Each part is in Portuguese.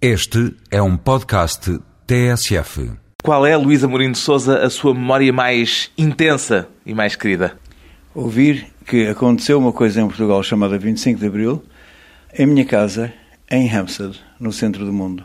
Este é um podcast TSF. Qual é, Luísa Mourinho de Souza, a sua memória mais intensa e mais querida? Ouvir que aconteceu uma coisa em Portugal chamada 25 de Abril, em minha casa, em Hampstead, no centro do mundo.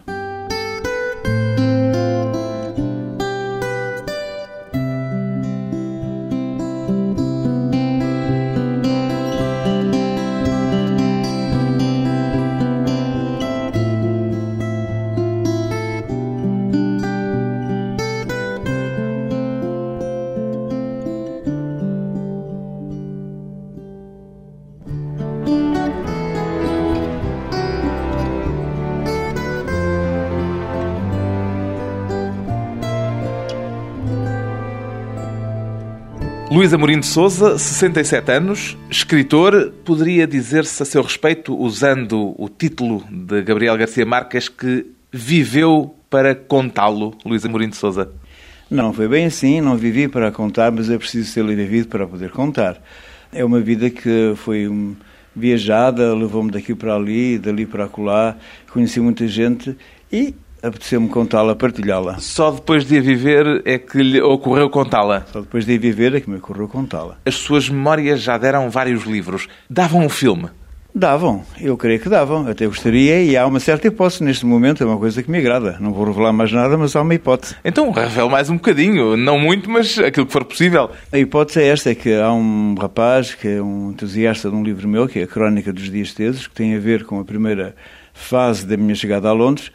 Luís Amorim de Souza, 67 anos, escritor, poderia dizer-se a seu respeito, usando o título de Gabriel Garcia Marques, que viveu para contá-lo, Luís Amorim de Souza? Não, foi bem assim, não vivi para contar, mas é preciso ter vivido para poder contar. É uma vida que foi viajada, levou-me daqui para ali, dali para acolá, conheci muita gente e apeteceu-me contá-la, partilhá-la. Só depois de a viver é que lhe ocorreu contá-la? Só depois de a viver é que me ocorreu contá-la. As suas memórias já deram vários livros. Davam um filme? Davam, eu creio que davam, até gostaria, e há uma certa hipótese neste momento, é uma coisa que me agrada. Não vou revelar mais nada, mas há uma hipótese. Então, revele mais um bocadinho, não muito, mas aquilo que for possível. A hipótese é esta, é que há um rapaz que é um entusiasta de um livro meu, que é a Crónica dos Dias Tesos, que tem a ver com a primeira fase da minha chegada a Londres,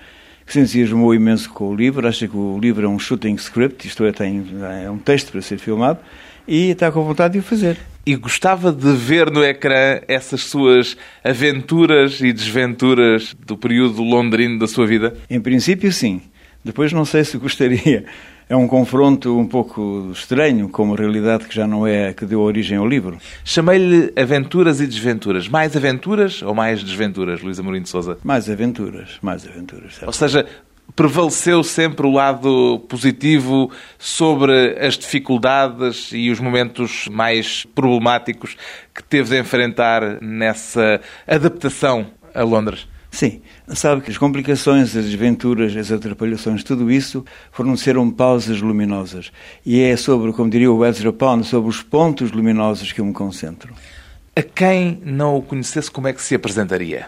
que se entusiasmou imenso com o livro, acha que o livro é um shooting script, isto é, tem, é um texto para ser filmado, e está com vontade de o fazer. E gostava de ver no ecrã essas suas aventuras e desventuras do período londrino da sua vida? Em princípio, sim. Depois não sei se gostaria. É um confronto um pouco estranho com uma realidade que já não é a que deu origem ao livro. Chamei-lhe aventuras e desventuras. Mais aventuras ou mais desventuras, Luís Amorim de Souza? Mais aventuras, mais aventuras. Certo? Ou seja, prevaleceu sempre o lado positivo sobre as dificuldades e os momentos mais problemáticos que teve de enfrentar nessa adaptação a Londres? Sim, sabe que as complicações, as desventuras, as atrapalhações, tudo isso forneceram pausas luminosas. E é sobre, como diria o Ezra Pound, sobre os pontos luminosos que eu me concentro. A quem não o conhecesse, como é que se apresentaria?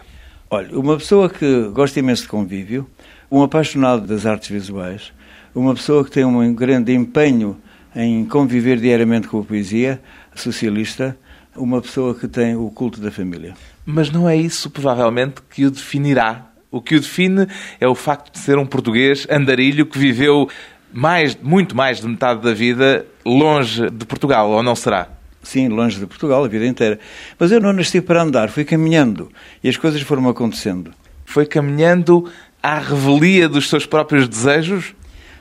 Olha, uma pessoa que gosta imenso de convívio, um apaixonado das artes visuais, uma pessoa que tem um grande empenho em conviver diariamente com a poesia, socialista, uma pessoa que tem o culto da família. Mas não é isso, provavelmente, que o definirá. O que o define é o facto de ser um português andarilho que viveu mais, muito mais de metade da vida longe de Portugal, ou não será? Sim, longe de Portugal, a vida inteira. Mas eu não nasci para andar, fui caminhando e as coisas foram acontecendo. Foi caminhando à revelia dos seus próprios desejos?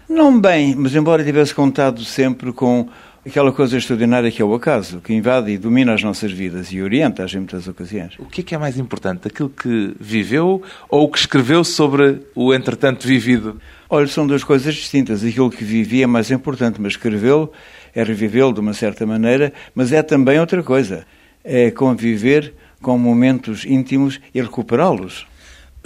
Não bem, mas embora tivesse contado sempre com aquela coisa extraordinária que é o acaso, que invade e domina as nossas vidas e orienta-as em muitas ocasiões. O que é que é mais importante, aquilo que viveu ou o que escreveu sobre o entretanto vivido? Olha, são duas coisas distintas. Aquilo que vivi é mais importante, mas escrevê-lo é revivê-lo de uma certa maneira, mas é também outra coisa. É conviver com momentos íntimos e recuperá-los.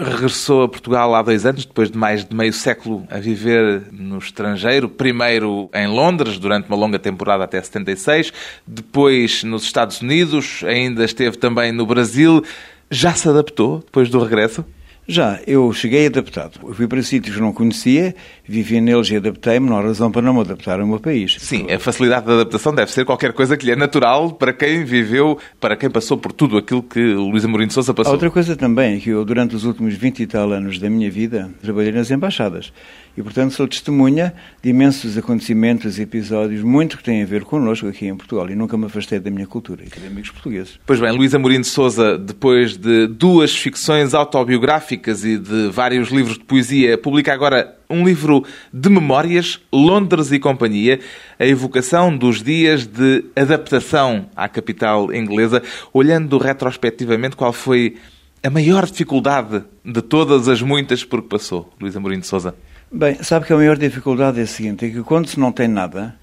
Regressou a Portugal há dois anos, depois de mais de meio século a viver no estrangeiro. Primeiro em Londres, durante uma longa temporada até 76, depois nos Estados Unidos, ainda esteve também no Brasil. Já se adaptou depois do regresso? Já, eu cheguei adaptado. Eu fui para sítios que não conhecia, vivia neles e adaptei-me, não há razão para não me adaptar ao meu país. Sim, a facilidade de adaptação deve ser qualquer coisa que lhe é natural para quem viveu, para quem passou por tudo aquilo que o Luís Amorim de Sousa passou. Outra coisa também, que eu durante os últimos 20 e tal anos da minha vida trabalhei nas embaixadas e, portanto, sou testemunha de imensos acontecimentos e episódios, muito que têm a ver connosco aqui em Portugal e nunca me afastei da minha cultura e de amigos portugueses. Pois bem, Luís Amorim de Sousa, depois de duas ficções autobiográficas e de vários livros de poesia, publica agora um livro de memórias, Londres e Companhia, a evocação dos dias de adaptação à capital inglesa, olhando retrospectivamente qual foi a maior dificuldade de todas as muitas por que passou, Luís Amorim de Sousa. Bem, sabe que a maior dificuldade é a seguinte, é que quando se não tem nada,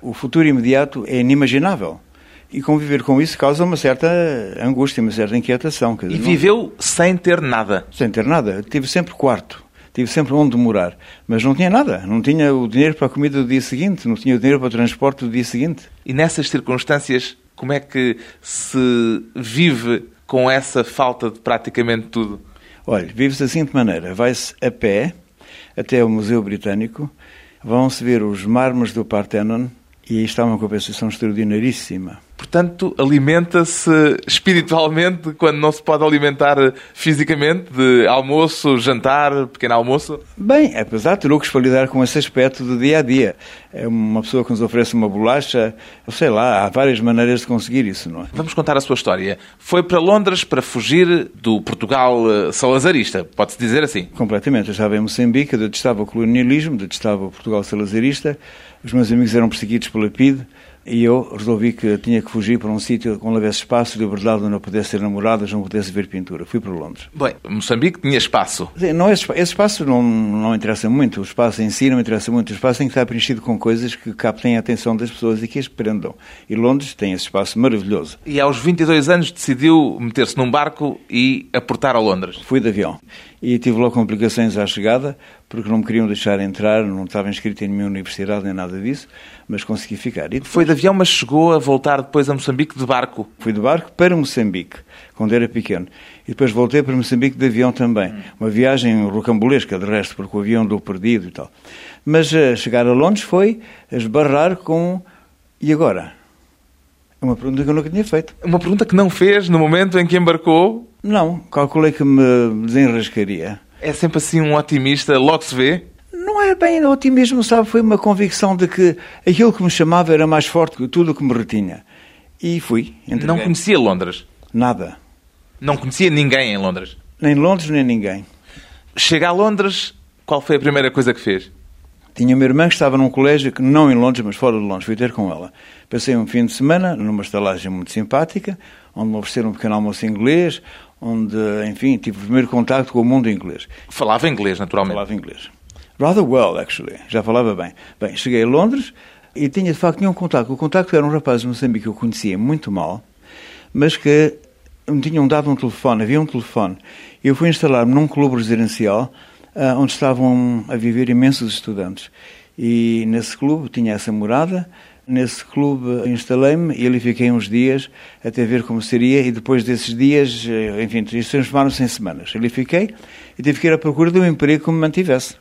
o futuro imediato é inimaginável. E conviver com isso causa uma certa angústia, uma certa inquietação. Dizer, e viveu não... sem ter nada? Sem ter nada. Tive sempre quarto. Tive sempre onde morar, mas não tinha nada, não tinha o dinheiro para a comida do dia seguinte, não tinha o dinheiro para o transporte do dia seguinte. E nessas circunstâncias, como é que se vive com essa falta de praticamente tudo? Olha, vive-se da seguinte maneira: vai-se a pé até o Museu Britânico, vão-se ver os mármores do Parthenon e aí está uma compensação extraordinaríssima. Portanto, alimenta-se espiritualmente quando não se pode alimentar fisicamente, de almoço, jantar, pequeno almoço? Bem, apesar de truques para lidar com esse aspecto do dia a dia. É uma pessoa que nos oferece uma bolacha, sei lá, há várias maneiras de conseguir isso, não é? Vamos contar a sua história. Foi para Londres para fugir do Portugal eh, salazarista, pode-se dizer assim? Completamente. Eu estava em Moçambique, eu detestava o colonialismo, detestava o Portugal salazarista. Os meus amigos eram perseguidos pela PIDE e eu resolvi que tinha que fugir para um sítio onde houvesse espaço, liberdade, onde não pudesse ter namoradas, não pudesse ver pintura. Fui para Londres. Bem, Moçambique tinha espaço. Não, esse, esse espaço não, não interessa muito. O espaço em si não interessa muito. O espaço tem que estar preenchido com coisas que captem a atenção das pessoas e que as prendam. E Londres tem esse espaço maravilhoso. E aos 22 anos decidiu meter-se num barco e aportar a Londres. Fui de avião. E tive logo complicações à chegada, porque não me queriam deixar entrar, não estava inscrito em nenhuma universidade nem nada disso, mas consegui ficar. E Foi de avião, mas chegou a voltar depois a Moçambique de barco. Fui de barco para Moçambique, quando era pequeno. E depois voltei para Moçambique de avião também. Uma viagem rocambolesca, de resto, porque o avião andou perdido e tal. Mas uh, chegar a Londres foi esbarrar com. E agora? É uma pergunta que eu nunca tinha feito. Uma pergunta que não fez no momento em que embarcou. Não, calculei que me desenrascaria. É sempre assim um otimista, logo se vê. Não é bem otimismo, sabe? Foi uma convicção de que aquilo que me chamava era mais forte que tudo o que me retinha. E fui. entreguei. Não conhecia Londres. Nada. Não conhecia ninguém em Londres. Nem Londres, nem ninguém. Chega a Londres, qual foi a primeira coisa que fez? Tinha uma irmã que estava num colégio, que não em Londres, mas fora de Londres. Fui ter com ela. Passei um fim de semana numa estalagem muito simpática, onde me ofereceram um pequeno almoço inglês, onde, enfim, tive o primeiro contacto com o mundo inglês. Falava inglês, naturalmente. Falava inglês. Rather well, actually. Já falava bem. Bem, cheguei a Londres e tinha, de facto, tinha um contacto. O contacto era um rapaz de Moçambique que eu conhecia muito mal, mas que me tinham dado um telefone, havia um telefone. Eu fui instalar-me num clube residencial ah, onde estavam a viver imensos estudantes. E nesse clube tinha essa morada, Nesse clube instalei-me e ali fiquei uns dias até ver como seria e depois desses dias, eh, enfim, isso transformaram-se em semanas. Ali fiquei e tive que ir à procura de um emprego que me mantivesse.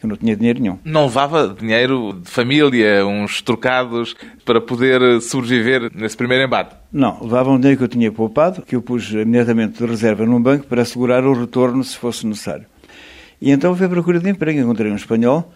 Eu não tinha dinheiro nenhum. Não levava dinheiro de família, uns trocados, para poder sobreviver nesse primeiro embate? Não, levava um dinheiro que eu tinha poupado, que eu pus imediatamente de reserva num banco para assegurar o retorno se fosse necessário. E então fui à procura de emprego. Encontrei um espanhol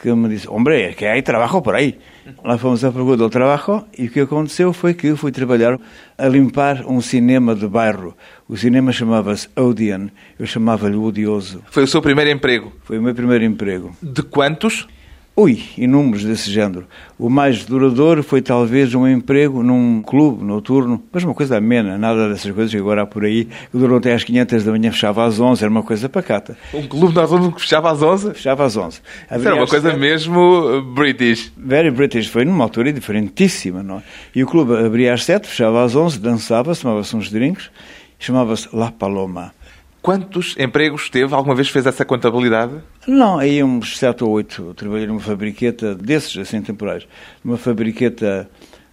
que me disse, hombre, é que há trabalho por aí. Lá fomos à procura do trabalho e o que aconteceu foi que eu fui trabalhar a limpar um cinema de bairro. O cinema chamava-se Odeon, eu chamava-lhe Odioso. Foi o seu primeiro emprego? Foi o meu primeiro emprego. De quantos? Ui, inúmeros desse género. O mais duradouro foi talvez um emprego num clube noturno, mas uma coisa amena, nada dessas coisas que agora há por aí, que durou até às 500 da manhã, fechava às 11, era uma coisa pacata. Um clube noturno que fechava às 11? Fechava às 11. Isso era uma coisa mesmo British. Very British, foi numa altura diferentíssima, não é? E o clube abria às 7, fechava às 11, dançava-se, tomava-se uns drinks, chamava-se La Paloma. Quantos empregos teve? Alguma vez fez essa contabilidade? Não, aí uns sete ou oito. Trabalhei numa fabriqueta desses, assim, temporais. Uma fabriqueta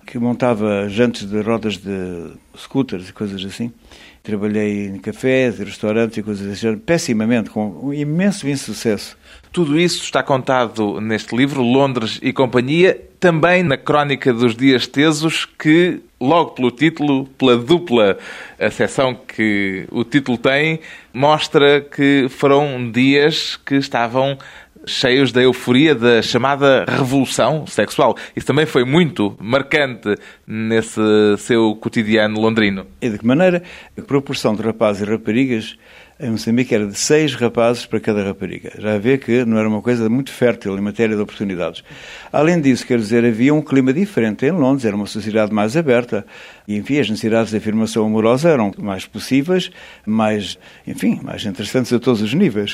que montava jantes de rodas de scooters e coisas assim. Trabalhei em cafés e restaurantes e coisas assim, pessimamente, com um imenso insucesso. Tudo isso está contado neste livro, Londres e Companhia, também na Crónica dos Dias Tesos, que, logo pelo título, pela dupla acessão que o título tem, mostra que foram dias que estavam cheios da euforia da chamada revolução sexual. Isso também foi muito marcante nesse seu cotidiano londrino. E de que maneira? A proporção de rapazes e raparigas em Moçambique era de seis rapazes para cada rapariga. Já vê que não era uma coisa muito fértil em matéria de oportunidades. Além disso, quer dizer, havia um clima diferente em Londres, era uma sociedade mais aberta e, enfim, as necessidades de afirmação amorosa eram mais possíveis, mais, enfim, mais interessantes a todos os níveis.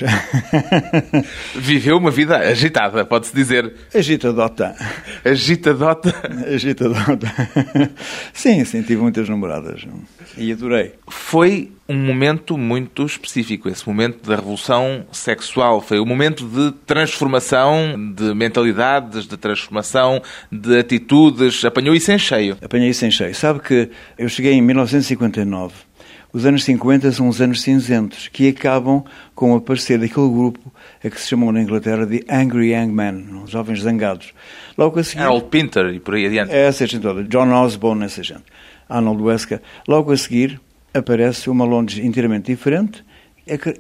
Viveu uma vida agitada, pode-se dizer. Agitadota. Agitadota? Agitadota. Sim, sim, tive muitas namoradas e adorei. Foi um momento muito específico, esse momento da revolução sexual. Foi o momento de transformação de mentalidades, de transformação de atitudes. Apanhou isso em cheio. Apanhei isso em cheio. Sabe que eu cheguei em 1959. Os anos 50 são os anos cinzentos, que acabam com o aparecer daquele grupo a que se chamou na Inglaterra de Angry Young Men, jovens zangados. Logo a seguir... Harold Pinter e por aí adiante. É, essa gente toda. John Osborne, essa gente. Arnold Wesker. Logo a seguir aparece uma Londres inteiramente diferente,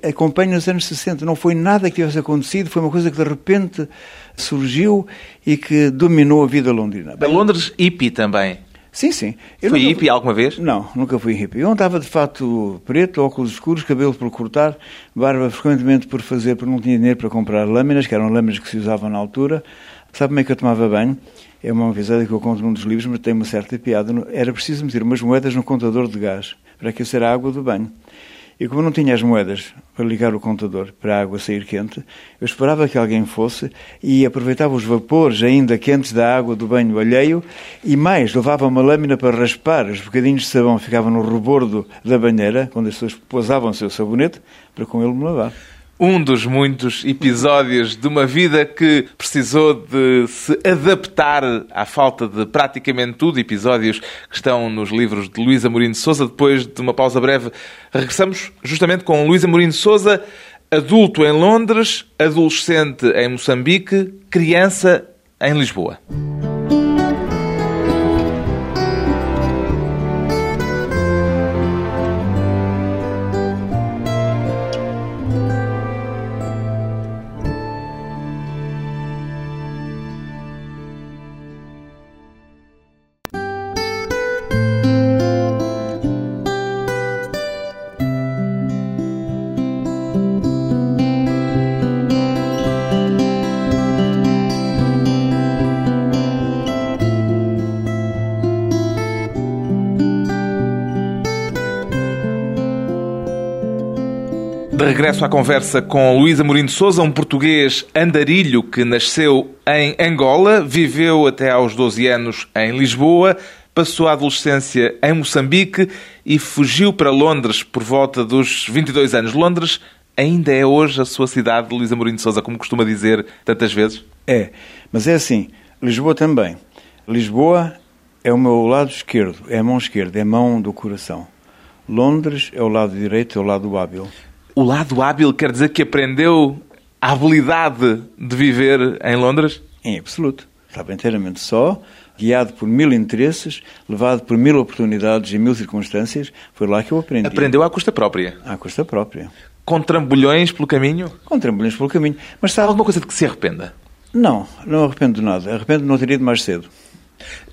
acompanha os anos 60. Não foi nada que tivesse acontecido, foi uma coisa que de repente surgiu e que dominou a vida londrina. A Londres hippie também. Sim, sim. Eu Foi nunca... hippie alguma vez? Não, nunca fui hippie. Eu andava de fato preto, óculos escuros, cabelo por cortar, barba frequentemente por fazer, porque não tinha dinheiro para comprar lâminas, que eram lâminas que se usavam na altura. Sabe como é que eu tomava banho? É uma avisada que eu conto num dos livros, mas tem uma certa piada. Era preciso meter umas moedas no contador de gás para aquecer a água do banho. E como não tinha as moedas para ligar o contador para a água sair quente, eu esperava que alguém fosse e aproveitava os vapores ainda quentes da água do banho alheio e mais, levava uma lâmina para raspar. Os bocadinhos de sabão que ficavam no rebordo da banheira, quando as pessoas posavam o seu sabonete, para com ele me lavar um dos muitos episódios de uma vida que precisou de se adaptar à falta de praticamente tudo, episódios que estão nos livros de Luísa Amorim de Souza. Depois de uma pausa breve, regressamos justamente com Luísa Amorim de Souza, adulto em Londres, adolescente em Moçambique, criança em Lisboa. De regresso à conversa com Luís Amorim de Souza, um português andarilho que nasceu em Angola, viveu até aos 12 anos em Lisboa, passou a adolescência em Moçambique e fugiu para Londres por volta dos 22 anos. Londres ainda é hoje a sua cidade, Luís Amorim de Souza, como costuma dizer tantas vezes? É, mas é assim, Lisboa também. Lisboa é o meu lado esquerdo, é a mão esquerda, é a mão do coração. Londres é o lado direito, é o lado hábil o lado hábil quer dizer que aprendeu a habilidade de viver em Londres? Em absoluto. Estava inteiramente só, guiado por mil interesses, levado por mil oportunidades e mil circunstâncias. Foi lá que eu aprendi. Aprendeu à custa própria? À custa própria. Com trambolhões pelo caminho? Com trambolhões pelo caminho. Mas sabe... Alguma coisa de que se arrependa? Não, não arrependo de nada. Arrependo de não ter ido mais cedo.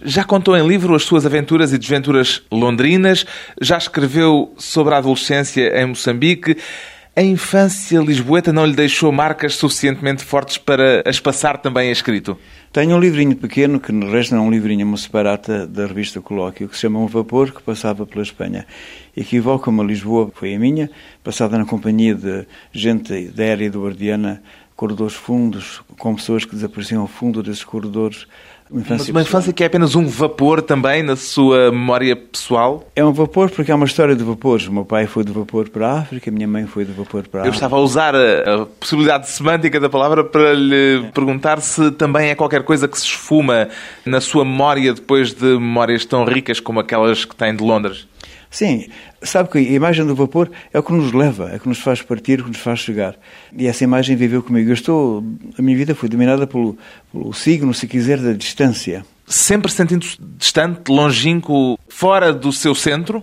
Já contou em livro as suas aventuras e desventuras londrinas, já escreveu sobre a adolescência em Moçambique. A infância lisboeta não lhe deixou marcas suficientemente fortes para as passar também a escrito? Tenho um livrinho pequeno, que no resto é um livrinho, é uma separata da revista Colóquio, que se chama Um Vapor, que passava pela Espanha. E a Lisboa, foi a minha, passada na companhia de gente da era eduardiana, corredores fundos, com pessoas que desapareciam ao fundo desses corredores, uma infância, uma infância que é apenas um vapor também na sua memória pessoal? É um vapor porque é uma história de vapores. O meu pai foi de vapor para a África, a minha mãe foi de vapor para a África. Eu estava a usar a, a possibilidade semântica da palavra para lhe é. perguntar se também é qualquer coisa que se esfuma na sua memória depois de memórias tão ricas como aquelas que tem de Londres. Sim, sabe que a imagem do vapor é o que nos leva, é o que nos faz partir, o que nos faz chegar. E essa imagem viveu comigo. Eu estou, a minha vida foi dominada pelo, pelo signo, se quiser, da distância. Sempre sentindo-se distante, longínquo, fora do seu centro?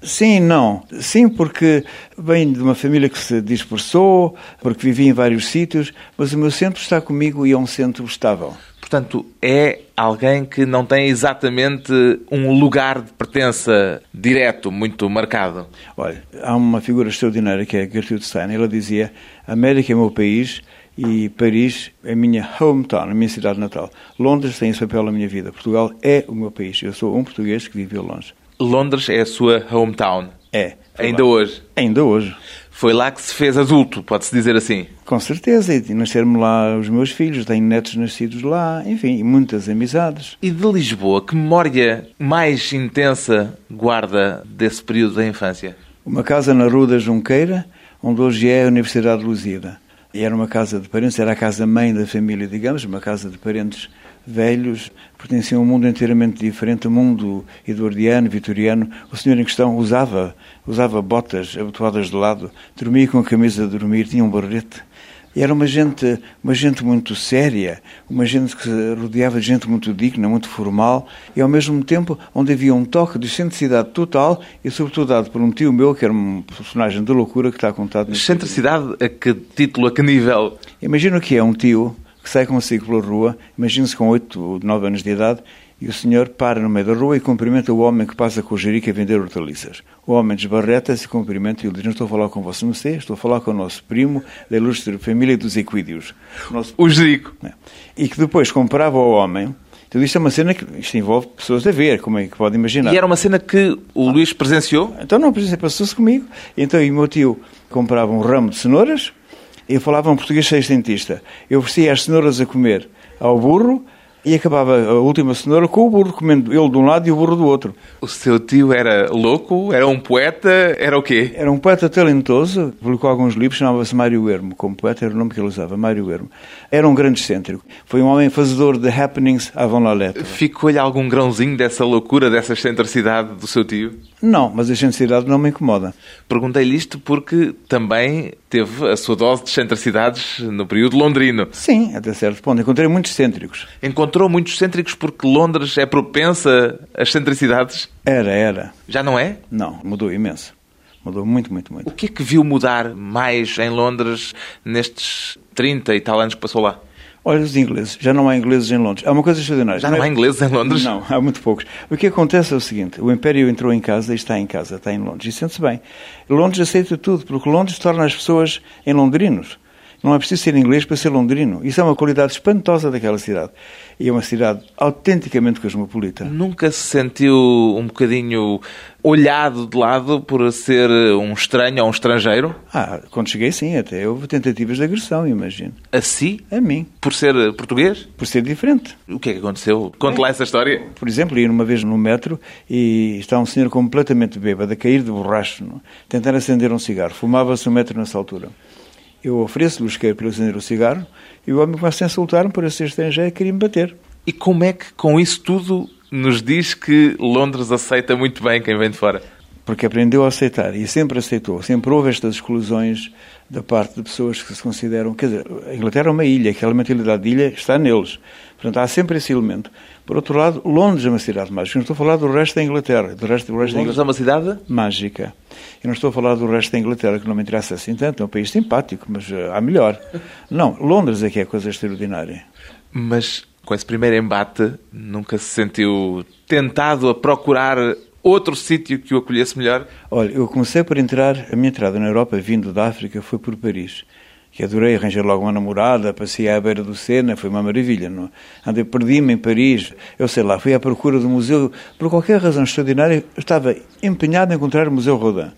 Sim, não. Sim, porque venho de uma família que se dispersou, porque vivi em vários sítios, mas o meu centro está comigo e é um centro estável. Portanto, é alguém que não tem exatamente um lugar de pertença direto, muito marcado. Olha, há uma figura extraordinária que é Gertrude Stein. Ela dizia: América é o meu país e Paris é a minha hometown, a minha cidade natal. Londres tem esse papel na minha vida. Portugal é o meu país. Eu sou um português que viveu longe. Londres é a sua hometown? É. Ainda lá. hoje? Ainda hoje. Foi lá que se fez adulto, pode-se dizer assim? Com certeza, e nasceram lá os meus filhos, tenho netos nascidos lá, enfim, muitas amizades. E de Lisboa, que memória mais intensa guarda desse período da infância? uma casa na Rua da Junqueira, onde hoje é a Universidade de Lusíada. E era uma casa de parentes, era a casa-mãe da família, digamos, uma casa de parentes velhos, pertenciam a um mundo inteiramente diferente, o um mundo eduardiano, vitoriano. O senhor em questão usava, usava botas abotoadas de lado, dormia com a camisa de dormir, tinha um barrete. Era uma gente, uma gente muito séria, uma gente que se rodeava de gente muito digna, muito formal, e ao mesmo tempo onde havia um toque de excentricidade total e sobretudo dado por um tio meu, que era um personagem de loucura que está contado... Excentricidade a que título, a que nível? Imagino que é um tio que sai consigo pela rua, imagine-se com 8 ou 9 anos de idade, e o senhor para no meio da rua e cumprimenta o homem que passa com o jerico a vender hortaliças. O homem desbarreta-se e cumprimenta e ele diz: Não estou a falar com você, não sei, estou a falar com o nosso primo da ilustre família dos Equídeos. O, nosso... o jerico. É. E que depois comprava ao homem. Então isto é uma cena que isto envolve pessoas a ver, como é que pode imaginar. E era uma cena que o Luís presenciou? Então não, presenciou, passou-se comigo. Então e o meu tio comprava um ramo de cenouras, eu falava um português seiscentista. Eu oferecia as cenouras a comer ao burro e acabava a última cenoura com o burro, comendo ele de um lado e o burro do outro. O seu tio era louco? Era um poeta? Era o quê? Era um poeta talentoso, publicou alguns livros, chamava-se Mário Ermo, como poeta era o nome que ele usava, Mário Ermo. Era um grande excêntrico. Foi um homem fazedor de happenings avant la lettre. Ficou-lhe algum grãozinho dessa loucura, dessa excentricidade do seu tio? Não, mas a excentricidade não me incomoda. Perguntei-lhe isto porque também teve a sua dose de excentricidades no período londrino. Sim, até certo ponto. Encontrei muitos excêntricos. Encontrou muitos excêntricos porque Londres é propensa às excentricidades? Era, era. Já não é? Não, mudou imenso. Mudou muito, muito, muito. O que é que viu mudar mais em Londres nestes 30 e tal anos que passou lá? Olha, os ingleses, já não há ingleses em Londres. Há uma coisa extraordinária. Já não há ingleses em Londres? Não, há muito poucos. O que acontece é o seguinte: o Império entrou em casa e está em casa, está em Londres, e sente-se bem. Londres aceita tudo, porque Londres torna as pessoas em londrinos. Não é preciso ser inglês para ser londrino. Isso é uma qualidade espantosa daquela cidade. E é uma cidade autenticamente cosmopolita. Nunca se sentiu um bocadinho olhado de lado por ser um estranho ou um estrangeiro? Ah, quando cheguei sim, até houve tentativas de agressão, imagino. A si? A mim. Por ser português? Por ser diferente. O que é que aconteceu? Conte lá essa história. Por exemplo, ir uma vez no metro e está um senhor completamente bêbado, a cair de borracho, tentar acender um cigarro. Fumava-se um metro nessa altura. Eu ofereço-lhe isqueiro para acender o cigarro e o homem começa a insultar-me por ser estrangeiro e queria me bater. E como é que com isso tudo nos diz que Londres aceita muito bem quem vem de fora? Porque aprendeu a aceitar e sempre aceitou. Sempre houve estas exclusões da parte de pessoas que se consideram. Quer dizer, a Inglaterra é uma ilha, aquela mentalidade de ilha está neles. Portanto, há sempre esse elemento. Por outro lado, Londres é uma cidade mágica. Eu não estou a falar do resto da Inglaterra. Do resto, do resto Londres é uma cidade? Mágica. Eu não estou a falar do resto da Inglaterra, que não me interessa assim tanto. É um país simpático, mas uh, há melhor. Não, Londres é que é coisa extraordinária. Mas com esse primeiro embate, nunca se sentiu tentado a procurar outro sítio que o acolhesse melhor? Olha, eu comecei por entrar, a minha entrada na Europa, vindo da África, foi por Paris. Que adorei, arranjar logo uma namorada, passei à beira do Sena, foi uma maravilha. Não? Andei, perdi-me em Paris, eu sei lá, fui à procura do museu, por qualquer razão extraordinária, estava empenhado em encontrar o Museu Rodin.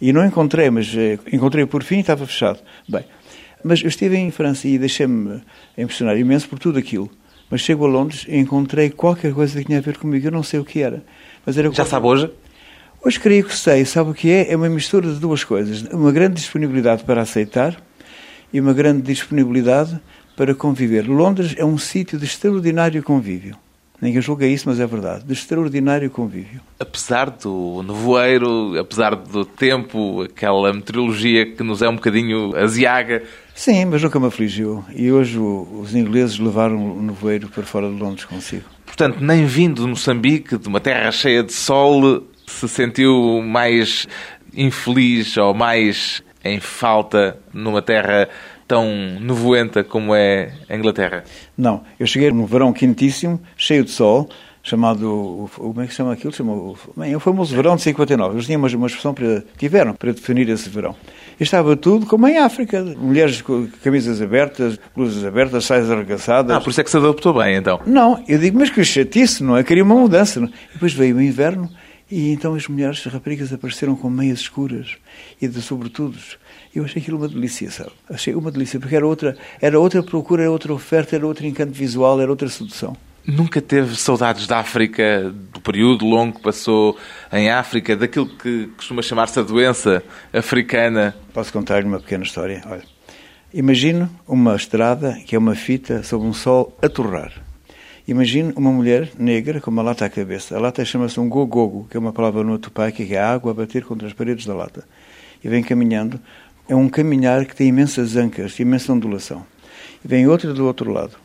E não encontrei, mas eh, encontrei por fim e estava fechado. Bem, mas eu estive em França e deixei-me impressionar imenso por tudo aquilo. Mas chego a Londres e encontrei qualquer coisa que tinha a ver comigo, eu não sei o que era. Mas era Já sabe hoje? Hoje creio que sei. Sabe o que é? É uma mistura de duas coisas. Uma grande disponibilidade para aceitar e uma grande disponibilidade para conviver. Londres é um sítio de extraordinário convívio. Ninguém julga isso, mas é verdade. De extraordinário convívio. Apesar do nevoeiro, apesar do tempo, aquela meteorologia que nos é um bocadinho aziaga. Sim, mas nunca me afligiu. E hoje os ingleses levaram o nevoeiro para fora de Londres consigo. Portanto, nem vindo de Moçambique, de uma terra cheia de sol, se sentiu mais infeliz ou mais em falta numa terra tão nevoenta como é a Inglaterra? Não, eu cheguei num verão quentíssimo, cheio de sol, chamado, como é que se chama aquilo? Chama, bem, é o famoso verão de 59. Eles tinham uma, uma expressão para, tiveram para definir esse verão. E estava tudo como em África. Mulheres com camisas abertas, blusas abertas, saias arregaçadas. Ah, por isso é que se adaptou bem, então. Não, eu digo, mas que chatice, não é? Queria uma mudança. Não? E depois veio o inverno e então as mulheres, as raparigas apareceram com meias escuras e de sobretudos. Eu achei aquilo uma delícia, sabe? Achei uma delícia, porque era outra, era outra procura, era outra oferta, era outro encanto visual, era outra sedução. Nunca teve saudades da África, do período longo que passou em África, daquilo que costuma chamar-se a doença africana? Posso contar-lhe uma pequena história? Olha, imagino uma estrada que é uma fita sob um sol a torrar. Imagine uma mulher negra com uma lata à cabeça. A lata chama-se um gogogo, que é uma palavra no tupac, que é a água a bater contra as paredes da lata. E vem caminhando. É um caminhar que tem imensas ancas, imensa ondulação. E vem outra do outro lado.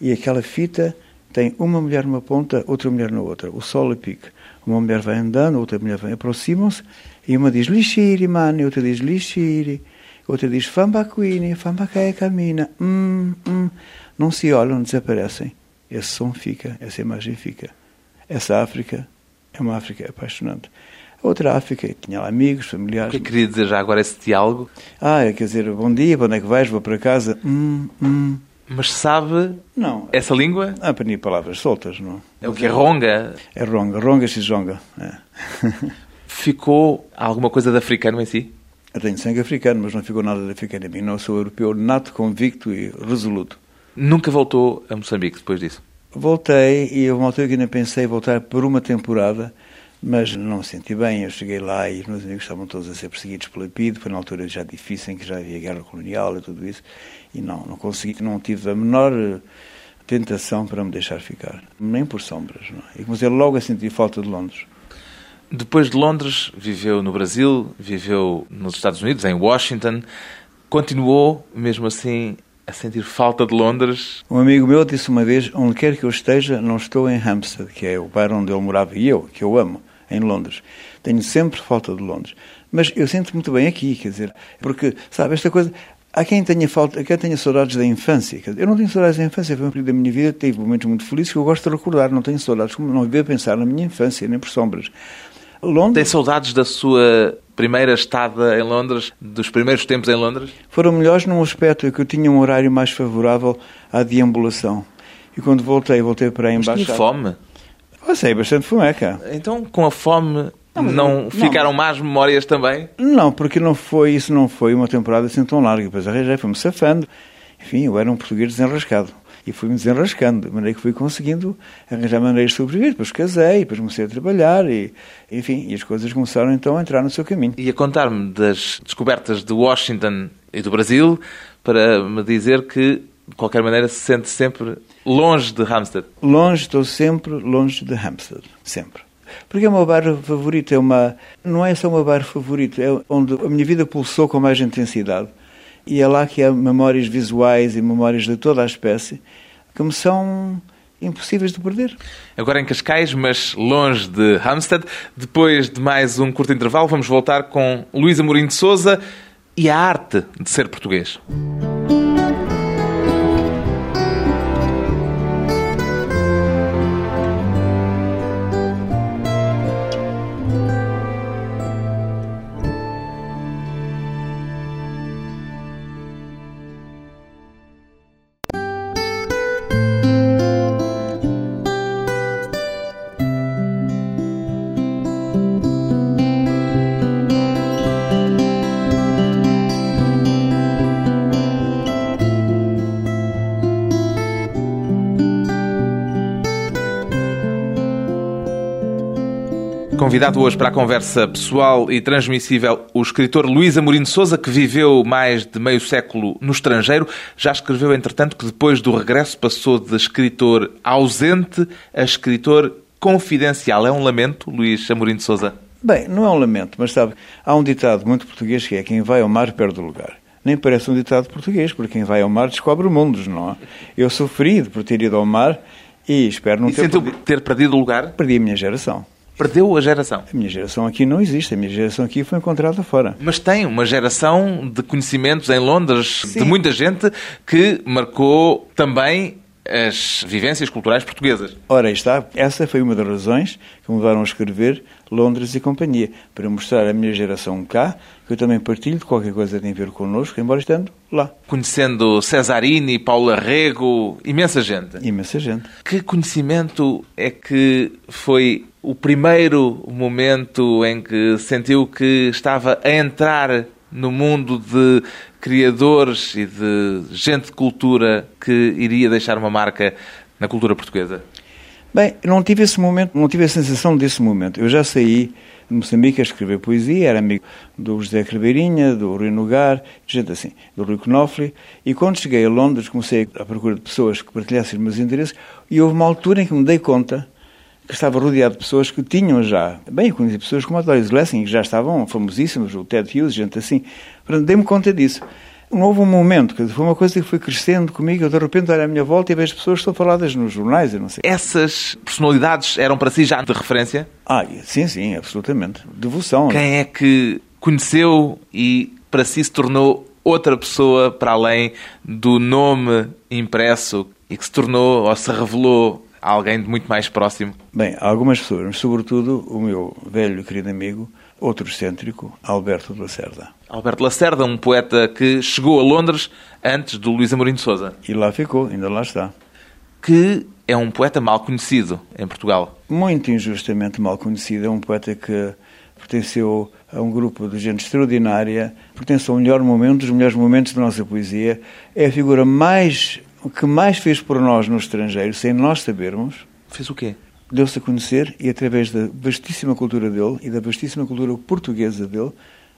E aquela fita tem uma mulher numa ponta, outra mulher na outra. O sol a pique. Uma mulher vai andando, outra mulher vem, aproximam-se, e uma diz lixiri, mano, outra diz lixiri, outra diz fambaquini, fambacaia camina. Hum, hum. Não se olham, desaparecem. Esse som fica, essa imagem fica. Essa África é uma África apaixonante. A outra África, tinha lá amigos, familiares. O que queria dizer já agora esse diálogo? Ah, é, quer dizer, bom dia, para onde é que vais? Vou para casa. Hum, hum. Mas sabe não. essa língua? Ah, para palavras soltas, não. É o que é ronga? É ronga, ronga xisonga. É. ficou alguma coisa de africano em si? Eu tenho sangue africano, mas não ficou nada de africano em mim. Não sou europeu nato, convicto e resoluto. Nunca voltou a Moçambique depois disso? Voltei e eu uma altura que ainda pensei voltar por uma temporada, mas não me senti bem. Eu cheguei lá e os meus amigos estavam todos a ser perseguidos pela PID, foi na altura já difícil, em que já havia guerra colonial e tudo isso, e não, não consegui, não tive a menor eh, tentação para me deixar ficar, nem por sombras. Não. É? E comecei logo a sentir falta de Londres. Depois de Londres, viveu no Brasil, viveu nos Estados Unidos, em Washington. Continuou, mesmo assim, a sentir falta de Londres? Um amigo meu disse uma vez: onde quer que eu esteja, não estou em Hampstead, que é o bairro onde ele morava e eu, que eu amo, em Londres. Tenho sempre falta de Londres. Mas eu sinto muito bem aqui, quer dizer, porque, sabe, esta coisa. Há quem tenha, falta, quem tenha saudades da infância. Eu não tenho saudades da infância, foi um período da minha vida, tive momentos muito felizes que eu gosto de recordar. Não tenho saudades, como não devia pensar na minha infância, nem por sombras. Londres... Tem saudades da sua primeira estada em Londres, dos primeiros tempos em Londres? Foram melhores num aspecto, que eu tinha um horário mais favorável à deambulação. E quando voltei, voltei para a embaixada... Mas tinha fome? Passei bastante cá. Então, com a fome, não, não ficaram não. más memórias também? Não, porque não foi, isso não foi uma temporada assim tão larga. Depois arranjei, fui-me safando. Enfim, eu era um português desenrascado e fui-me desenrascando, de maneira que fui conseguindo arranjar maneiras de sobreviver. Depois casei, depois comecei a trabalhar e, enfim, e as coisas começaram então a entrar no seu caminho. E a contar-me das descobertas de Washington e do Brasil para me dizer que, de qualquer maneira, se sente sempre longe de Hampstead. Longe, estou sempre longe de Hampstead, sempre. Porque é o meu bairro favorito, é uma, não é só o meu bairro favorito, é onde a minha vida pulsou com mais intensidade e é lá que há memórias visuais e memórias de toda a espécie que me são impossíveis de perder. Agora em Cascais, mas longe de Hampstead. Depois de mais um curto intervalo, vamos voltar com Luísa Mourinho de Souza e a arte de ser português. Convidado hoje para a conversa pessoal e transmissível o escritor Luís Amorim Souza, que viveu mais de meio século no estrangeiro. Já escreveu, entretanto, que depois do regresso passou de escritor ausente a escritor confidencial. É um lamento, Luís Amorim de Souza? Bem, não é um lamento, mas sabe, há um ditado muito português que é quem vai ao mar perde o lugar. Nem parece um ditado português, porque quem vai ao mar descobre mundos, não é? Eu sou ferido por ter ido ao mar e espero não e ter, perdido... ter perdido o lugar? Perdi a minha geração. Perdeu a geração. A minha geração aqui não existe, a minha geração aqui foi encontrada fora. Mas tem uma geração de conhecimentos em Londres Sim. de muita gente que marcou também as vivências culturais portuguesas. Ora, está. Essa foi uma das razões que me levaram a escrever Londres e Companhia, para mostrar à minha geração cá que eu também partilho de qualquer coisa que tem a ver connosco, embora estando lá. Conhecendo Cesarini, Paulo Arrego, imensa gente. Imensa gente. Que conhecimento é que foi o primeiro momento em que sentiu que estava a entrar no mundo de criadores e de gente de cultura que iria deixar uma marca na cultura portuguesa? Bem, não tive esse momento, não tive a sensação desse momento. Eu já saí de Moçambique a escrever poesia, era amigo do José Criveirinha, do Rui Nogar, gente assim, do Rui Knopfli, e quando cheguei a Londres comecei à procura de pessoas que partilhassem os meus interesses e houve uma altura em que me dei conta que estava rodeado de pessoas que tinham já, bem, eu conheci pessoas como a Doris Lessing, que já estavam famosíssimas, o Ted Hughes, gente assim. Portanto, dei-me conta disso. Não houve um momento, que foi uma coisa que foi crescendo comigo, eu de repente olho à minha volta e vejo pessoas que estão faladas nos jornais, eu não sei. Essas personalidades eram para si já de referência? Ah, sim, sim, absolutamente. Devoção. Quem é que conheceu e para si se tornou outra pessoa para além do nome impresso e que se tornou ou se revelou alguém de muito mais próximo? Bem, algumas pessoas, mas sobretudo o meu velho querido amigo, outro excêntrico, Alberto de Lacerda. Alberto Lacerda, um poeta que chegou a Londres antes do Luís Amorim de Sousa. E lá ficou, ainda lá está. Que é um poeta mal conhecido em Portugal. Muito injustamente mal conhecido. É um poeta que pertenceu a um grupo de gente extraordinária, pertence ao melhor momento, dos melhores momentos da nossa poesia. É a figura mais que mais fez por nós no estrangeiro, sem nós sabermos. Fez o quê? Deu-se a conhecer e, através da vastíssima cultura dele e da vastíssima cultura portuguesa dele,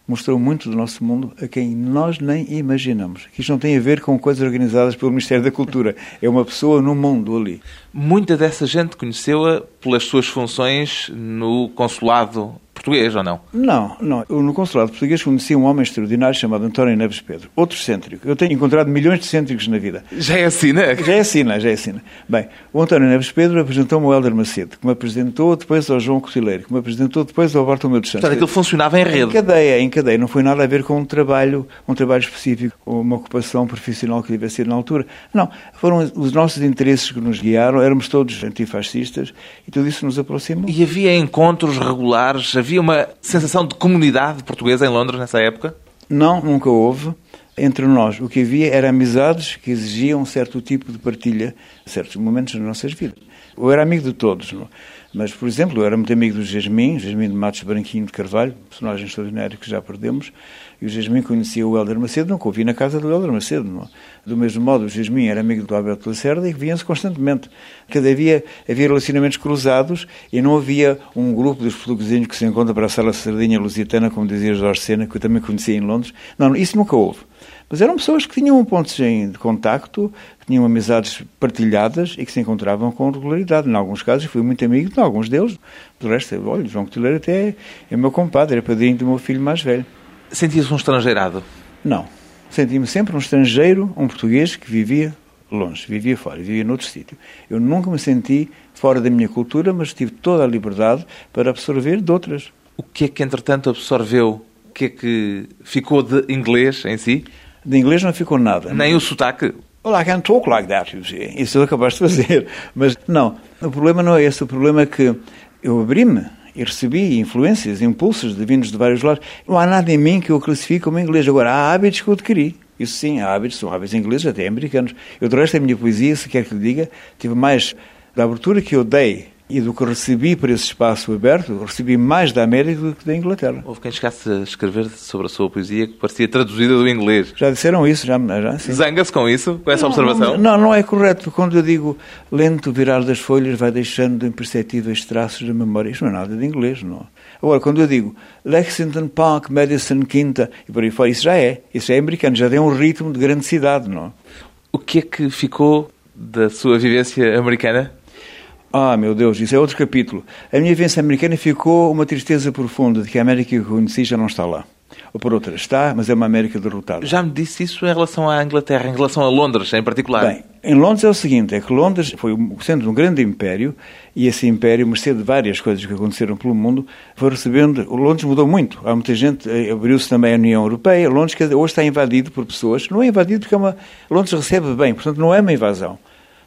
mostrou muito do nosso mundo a quem nós nem imaginamos. Isto não tem a ver com coisas organizadas pelo Ministério da Cultura. É uma pessoa no mundo ali. Muita dessa gente conheceu-a pelas suas funções no consulado português, ou não? Não, não. Eu, no consulado português conheci um homem extraordinário chamado António Neves Pedro. Outro cêntrico. Eu tenho encontrado milhões de cêntricos na vida. Já é assim, né? Já é assim, já é assim. Bem, o António Neves Pedro apresentou-me ao Helder Macedo, que me apresentou depois ao João Cotileiro, que me apresentou depois ao Bartolomeu dos Santos. Portanto, aquilo funcionava em rede. Em cadeia, em cadeia. Não foi nada a ver com um trabalho, um trabalho específico, uma ocupação profissional que devia ser na altura. Não, foram os nossos interesses que nos guiaram, éramos todos antifascistas e tudo isso nos aproximou. E havia encontros regulares, havia uma sensação de comunidade portuguesa em Londres nessa época? Não, nunca houve. Entre nós, o que havia era amizades que exigiam um certo tipo de partilha, certos momentos nas nossas vidas. Eu era amigo de todos, não? Mas, por exemplo, eu era muito amigo do Jasmin, Jasmin de Matos Branquinho de Carvalho, personagem extraordinário que já perdemos, e o Jasmin conhecia o Helder Macedo, nunca o vi na casa do Helder Macedo. Não? Do mesmo modo, o Jasmin era amigo do Alberto Lacerda e via-se constantemente. Cada dia havia relacionamentos cruzados e não havia um grupo dos portuguesinhos que se encontra para a sala sardinha lusitana, como dizia Jorge Sena, que eu também conhecia em Londres. Não, isso nunca houve. Mas eram pessoas que tinham pontos de contacto, que tinham amizades partilhadas e que se encontravam com regularidade. Em alguns casos, fui muito amigo de alguns deles. Do resto, olha, João Cotileiro até é meu compadre, é padrinho do meu filho mais velho. Sentia-se um estrangeirado? Não. Senti-me sempre um estrangeiro, um português que vivia longe, vivia fora, vivia noutro sítio. Eu nunca me senti fora da minha cultura, mas tive toda a liberdade para absorver de outras. O que é que, entretanto, absorveu? O que é que ficou de inglês em si? De inglês não ficou nada. Nem o sotaque? Well, I can talk like that, you see. Isso acabaste de fazer. Mas não, o problema não é esse. O problema é que eu abri-me e recebi influências, impulsos de vindos de vários lados. Não há nada em mim que eu classifique como inglês. Agora, há hábitos que eu adquiri. Isso sim, há hábitos, são hábitos ingleses, até americanos. Eu, do resto, a minha poesia, se quer que lhe diga, tive mais da abertura que eu dei e do que recebi para esse espaço aberto, recebi mais da América do que da Inglaterra. Houve quem chegasse a escrever sobre a sua poesia que parecia traduzida do inglês. Já disseram isso, já, já Zanga-se com isso, com essa não, observação? Não, não é correto. Quando eu digo lento virar das folhas vai deixando imperceptíveis traços da memória, isto não é nada de inglês, não. Agora, quando eu digo Lexington Park, Madison Quinta e por aí fora, isso já é. Isso já é americano, já tem um ritmo de grande cidade, não. O que é que ficou da sua vivência americana? Ah, meu Deus, isso é outro capítulo. A minha vivência americana ficou uma tristeza profunda de que a América que eu conheci já não está lá. Ou por outra, está, mas é uma América derrotada. Já me disse isso em relação à Inglaterra, em relação a Londres em particular. Bem, em Londres é o seguinte, é que Londres foi o centro de um grande império e esse império, mercê de várias coisas que aconteceram pelo mundo, foi recebendo... Londres mudou muito. Há muita gente... eh, Abriu-se também a União Europeia. Londres hoje está invadido por pessoas. Não é invadido porque é uma... Londres recebe bem, portanto não é uma invasão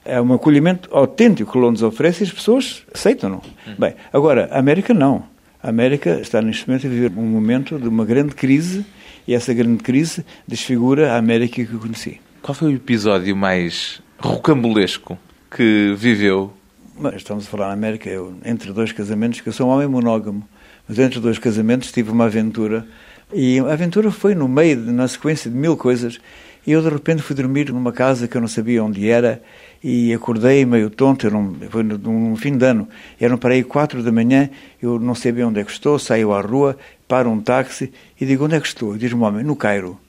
é um acolhimento autêntico que Londres oferece e as pessoas aceitam-no. Bem, agora, a América não. A América está neste momento a viver um momento de uma grande crise e essa grande crise desfigura a América que eu conheci. Qual foi o episódio mais rocambolesco que viveu? Mas estamos a falar na América, eu, entre dois casamentos, que eu sou um homem monógamo, mas entre dois casamentos tive uma aventura e a aventura foi no meio, na sequência de mil coisas E eu de repente fui dormir numa casa que eu não sabia onde era e acordei meio tonto, eu não, foi num fim de ano, eram para aí quatro da manhã, eu não sabia onde é que estou, saio à rua, paro um táxi e digo, onde é que estou? Diz-me, homem, no Cairo.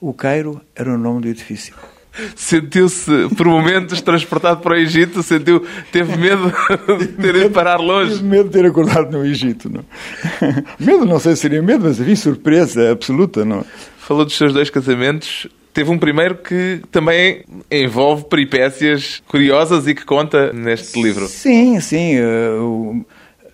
O Cairo era o nome do edifício. Sentiu-se, por momentos, transportado para o Egito? Sentiu, teve medo de ter ido parar longe? Tive medo de ter acordado no Egito, não? medo, não sei se seria medo, mas havia surpresa absoluta, não? Falou dos seus dois casamentos. Teve um primeiro que também envolve peripécias curiosas e que conta neste livro. Sim, sim. Uh,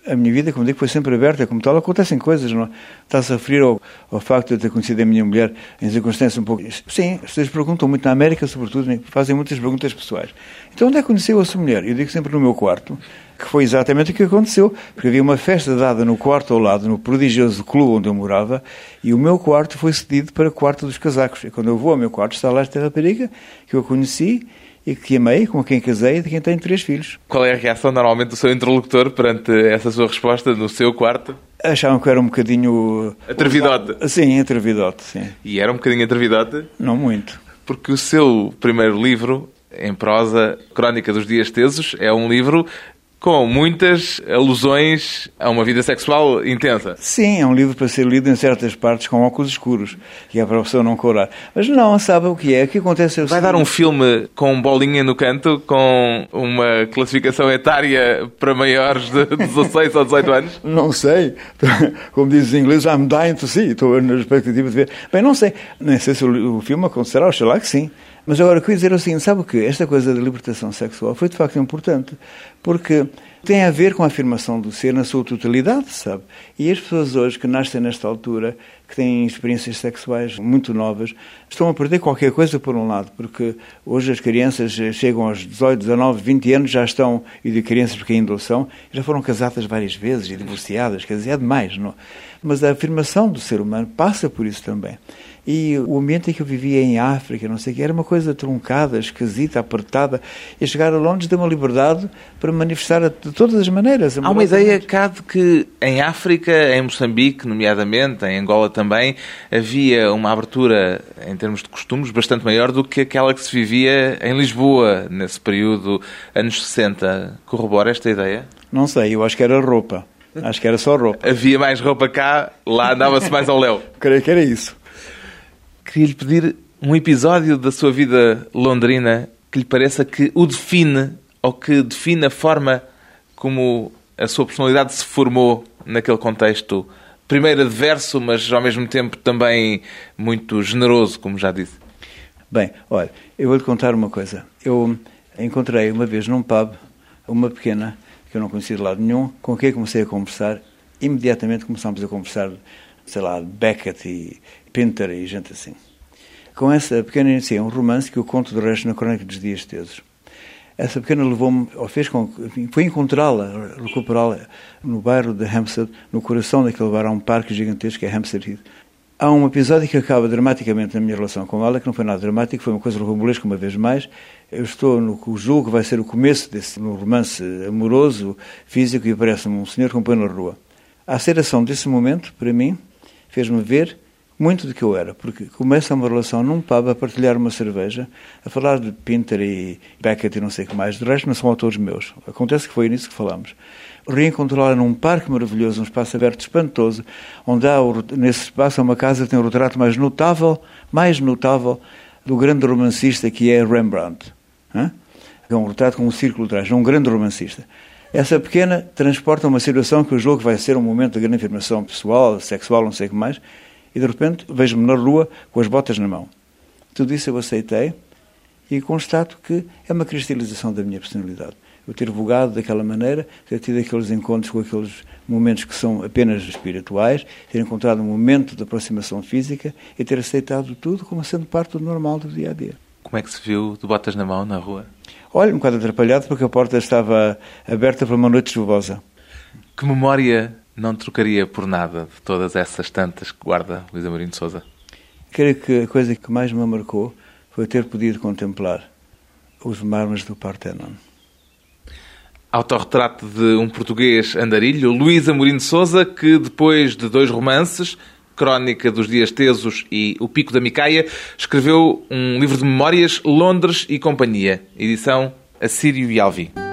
a minha vida, como digo, foi sempre aberta, como tal, acontecem coisas, não é? Está-se a referir ao, ao, facto de eu ter conhecido a minha mulher em circunstâncias um pouco... Sim, vocês perguntam muito na América, sobretudo, né? fazem muitas perguntas pessoais. Então, onde é que conheceu a sua mulher? Eu digo sempre no meu quarto, que foi exatamente o que aconteceu, porque havia uma festa dada no quarto ao lado, no prodigioso clube onde eu morava, e o meu quarto foi cedido para o quarto dos casacos. E quando eu vou ao meu quarto, está lá esta rapariga, que eu conheci, e que amei, com quem casei e de quem tenho três filhos. Qual é a reação normalmente do seu interlocutor perante essa sua resposta no seu quarto? Achavam que era um bocadinho... Atrevidote? Sim, atrevidote, sim. E era um bocadinho atrevidote? Não muito. Porque o seu primeiro livro, em prosa, Crónica dos Dias Tesos, é um livro com muitas alusões a uma vida sexual intensa. Sim, é um livro para ser lido em certas partes com óculos escuros, que é para a pessoa não corar. Mas não, sabe o que é? O que acontece é Vai dar um filme com bolinha no canto, com uma classificação etária para maiores de 16 ou 18 anos? Não sei. Como diz em inglês, I'm dying to see. Estou na expectativa de ver. Bem, não sei. Nem sei se o filme acontecerá, oxalá que sim. Mas agora, queria dizer o seguinte, sabe o que? Esta coisa da libertação sexual foi de facto importante, porque tem a ver com a afirmação do ser na sua totalidade, sabe? E as pessoas hoje que nascem nesta altura, que têm experiências sexuais muito novas, estão a perder qualquer coisa por um lado, porque hoje as crianças chegam aos 18, 19, 20 anos, já estão, e de crianças porque ainda são, já foram casadas várias vezes e divorciadas, quer dizer, é demais, não? Mas a afirmação do ser humano passa por isso também. E o ambiente em que eu vivia em África, não sei o que, era uma coisa truncada, esquisita, apertada. E chegar a Londres deu uma liberdade para manifestar de todas as maneiras. Há uma ideia cá de que em África, em Moçambique, nomeadamente, em Angola também, havia uma abertura, em termos de costumes, bastante maior do que aquela que se vivia em Lisboa, nesse período, anos 60. Corrobora esta ideia? Não sei, eu acho que era roupa. Acho que era só roupa. Havia mais roupa cá, lá andava-se mais ao léu. Creio que era isso. Queria-lhe pedir um episódio da sua vida londrina que lhe pareça que o define ou que define a forma como a sua personalidade se formou naquele contexto. Primeiro adverso, mas ao mesmo tempo também muito generoso, como já disse. Bem, olha, eu vou-lhe contar uma coisa. Eu encontrei uma vez num pub uma pequena, que eu não conhecia de lado nenhum, com quem comecei a conversar. Imediatamente começámos a conversar, sei lá, Beckett e Pinter e gente assim. Com essa pequena iniciei um romance que eu conto do resto na Crónica dos Dias Tesos. Essa pequena levou-me, ou fez com foi encontrá-la, recuperá-la no bairro de Hampstead, no coração daquele bairro, há um parque gigantesco que é Hampstead Heath. Há um episódio que acaba dramaticamente na minha relação com ela, que não foi nada dramático, foi uma coisa rocambolesca uma vez mais. Eu estou no que julgo que vai ser o começo desse romance amoroso, físico, e aparece-me um senhor com um na rua. A aceleração desse momento, para mim, fez-me ver muito do que eu era, porque começa uma relação num pub a partilhar uma cerveja, a falar de Pinter e Beckett e não sei o que mais, de resto não são autores meus. Acontece que foi nisso que falámos. Reencontrá-la num parque maravilhoso, um espaço aberto espantoso, onde há, nesse espaço, uma casa que tem o retrato mais notável, mais notável, do grande romancista que é Rembrandt. É um retrato com um círculo atrás, um grande romancista. Essa pequena transporta uma situação que julgo que vai ser um momento de grande afirmação pessoal, sexual, não sei o que mais, e de repente vejo-me na rua com as botas na mão. Tudo isso eu aceitei e constato que é uma cristalização da minha personalidade. Eu ter vogado daquela maneira, ter tido aqueles encontros com aqueles momentos que são apenas espirituais, ter encontrado um momento de aproximação física e ter aceitado tudo como sendo parte do normal do dia a dia. Como é que se viu de botas na mão na rua? Olha, um bocado atrapalhado porque a porta estava aberta para uma noite chuvosa. Que memória não trocaria por nada de todas essas tantas que guarda Luísa Marinho de Souza? Creio que a coisa que mais me marcou foi ter podido contemplar os mármores do Partenon. Autorretrato de um português andarilho, Luís Amorim de Souza, que depois de dois romances, Crónica dos Dias Tesos e O Pico da Micaia, escreveu um livro de memórias, Londres e Companhia, edição Assírio e Alvi.